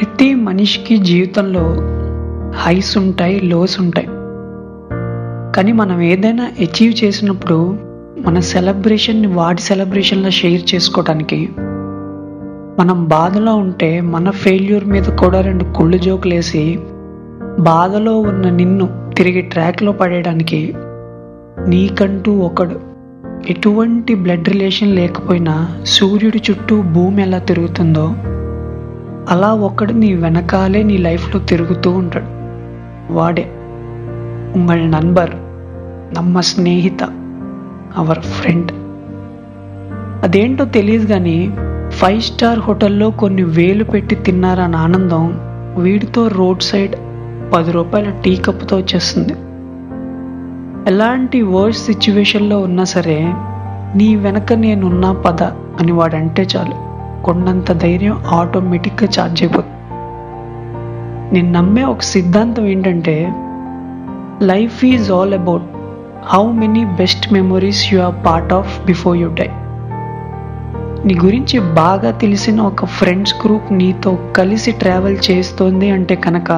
ప్రతి మనిషికి జీవితంలో హైస్ ఉంటాయి లోస్ ఉంటాయి. కానీ మనం ఏదైనా అచీవ్ చేసినప్పుడు మన సెలబ్రేషన్ని వాటి సెలబ్రేషన్లో షేర్ చేసుకోవడానికి మనం బాధలో ఉంటే మన ఫెయిల్యూర్ మీద కూడా రెండు కుళ్ళు జోకులేసి బాధలో ఉన్న నిన్ను తిరిగి ట్రాక్లో పడేయడానికి నీకంటూ ఒకడు. ఎటువంటి బ్లడ్ రిలేషన్ లేకపోయినా సూర్యుడి చుట్టూ భూమి ఎలా తిరుగుతుందో అలా ఒక్కడు నీ వెనకాలే నీ లైఫ్లో తిరుగుతూ ఉంటాడు. వాడే ఉమ్మల్ నన్బర్ నమ్మ స్నేహిత అవర్ ఫ్రెండ్. అదేంటో తెలియదు కానీ ఫైవ్ స్టార్ హోటల్లో కొన్ని వేలు పెట్టి తిన్నారన్న ఆనందం వీడితో రోడ్ సైడ్ పది రూపాయల టీ కప్తో వచ్చేస్తుంది. ఎలాంటి వర్స్ సిచ్యువేషన్లో ఉన్నా సరే నీ వెనక నేనున్నా పద అని వాడంటే చాలు. కొండంత ధైర్యం ఆటోమేటిక్గా ఛార్జ్ అయిపోతుంది. నేను నమ్మే ఒక సిద్ధాంతం ఏంటంటే life is all about how many best memories you are part of before you die నీ గురించి బాగా తెలిసిన ఒక ఫ్రెండ్స్ గ్రూప్ నీతో కలిసి ట్రావెల్ చేస్తోంది అంటే కనుక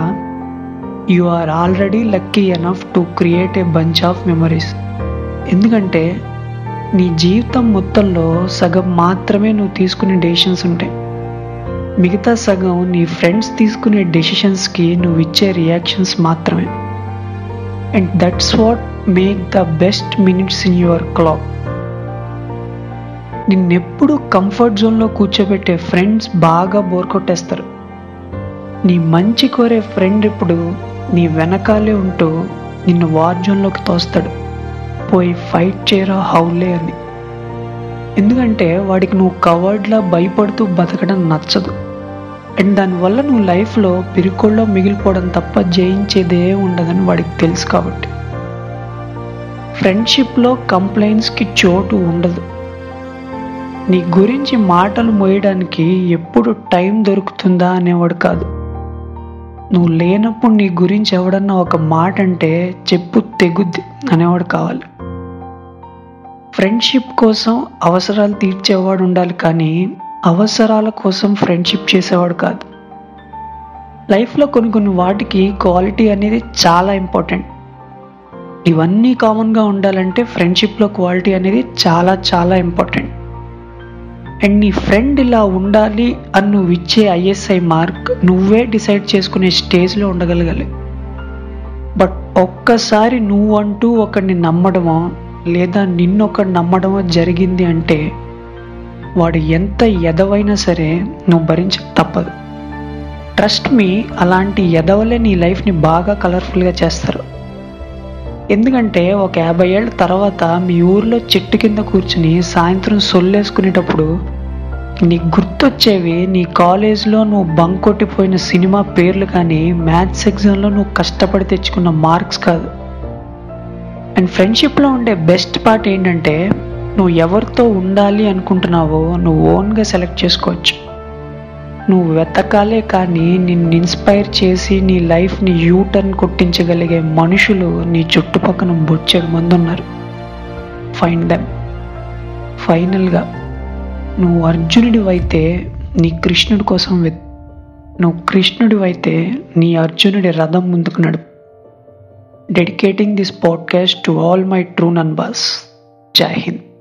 you are already lucky enough to create a bunch of memories ఎందుకంటే నీ జీవితం మొత్తంలో సగం మాత్రమే నువ్వు తీసుకునే డెసిషన్స్ ఉంటాయి. మిగతా సగం నీ ఫ్రెండ్స్ తీసుకునే డెసిషన్స్కి నువ్వు ఇచ్చే రియాక్షన్స్ మాత్రమే. And that's what make the best minutes in your clock నిన్నెప్పుడు comfort జోన్లో కూర్చోబెట్టే ఫ్రెండ్స్ బాగా బోర్ కొట్టేస్తారు. నీ మంచి కోరే ఫ్రెండ్ ఇప్పుడు నీ వెనకాలే ఉంటూ నిన్ను వార్ జోన్లోకి తోస్తాడు. పోయి ఫైట్ చేయరా హౌలే అని. ఎందుకంటే వాడికి నువ్వు కవర్డ్లా భయపడుతూ బతకడం నచ్చదు. అండ్ దానివల్ల నువ్వు లైఫ్లో పిరుకోళ్ళలో మిగిలిపోవడం తప్ప జయించేదే ఉండదని వాడికి తెలుసు కాబట్టి. ఫ్రెండ్షిప్లో కంప్లైంట్స్కి చోటు ఉండదు. నీ గురించి మాటలు మోయడానికి ఎప్పుడు టైం దొరుకుతుందా అనేవాడు కాదు. నువ్వు లేనప్పుడు నీ గురించి ఎవడన్నా ఒక మాట అంటే చెప్పు తెగుద్ది అనేవాడు కావాలి. ఫ్రెండ్షిప్ కోసం అవసరాలు తీర్చేవాడు ఉండాలి కానీ అవసరాల కోసం ఫ్రెండ్షిప్ చేసేవాడు కాదు. లైఫ్లో కొన్ని కొన్ని వాటికి క్వాలిటీ అనేది చాలా ఇంపార్టెంట్. ఇవన్నీ కామన్గా ఉండాలంటే ఫ్రెండ్షిప్లో క్వాలిటీ అనేది చాలా చాలా ఇంపార్టెంట్. అండ్ నీ ఫ్రెండ్ ఇలా ఉండాలి అని నువ్వు ఇచ్చే ఐఎస్ఐ మార్క్ నువ్వే డిసైడ్ చేసుకునే స్టేజ్లో ఉండగలగాలి. బట్ ఒక్కసారి నువ్వు అంటూ నమ్మడమో? లేదా నిన్నొకడు నమ్మడం జరిగింది అంటే వాడు ఎంత ఎదవైనా సరే నువ్వు భరించ తప్పదు. ట్రస్ట్ మీ అలాంటి ఎదవలే నీ లైఫ్ని బాగా కలర్ఫుల్గా చేస్తారు. ఎందుకంటే ఒక యాభై ఏళ్ళ తర్వాత మీ ఊర్లో చెట్టు కింద కూర్చుని సాయంత్రం సొల్లేసుకునేటప్పుడు నీకు గుర్తొచ్చేవి నీ కాలేజ్లో నువ్వు బంక్ కొట్టిపోయిన సినిమా పేర్లు కానీ మ్యాథ్స్ ఎగ్జామ్లో నువ్వు కష్టపడి తెచ్చుకున్న మార్క్స్ కాదు. అండ్ ఫ్రెండ్షిప్లో ఉండే బెస్ట్ పార్ట్ ఏంటంటే నువ్వు ఎవరితో ఉండాలి అనుకుంటున్నావో నువ్వు ఓన్గా సెలెక్ట్ చేసుకోవచ్చు. నువ్వు వెతకాలే కానీ నిన్ను ఇన్స్పైర్ చేసి నీ లైఫ్ని యూటర్న్ కొట్టించగలిగే మనుషులు నీ చుట్టుపక్కన బొచ్చేడు మంది ఉన్నారు. ఫైండ్ దెమ్ ఫైనల్గా నువ్వు అర్జునుడివైతే నీ కృష్ణుడి కోసం వెత్ నువ్వు కృష్ణుడివైతే నీ అర్జునుడి రథం ముందుకు నడుపు. dedicating this podcast to all my true numbers. Jai Hind.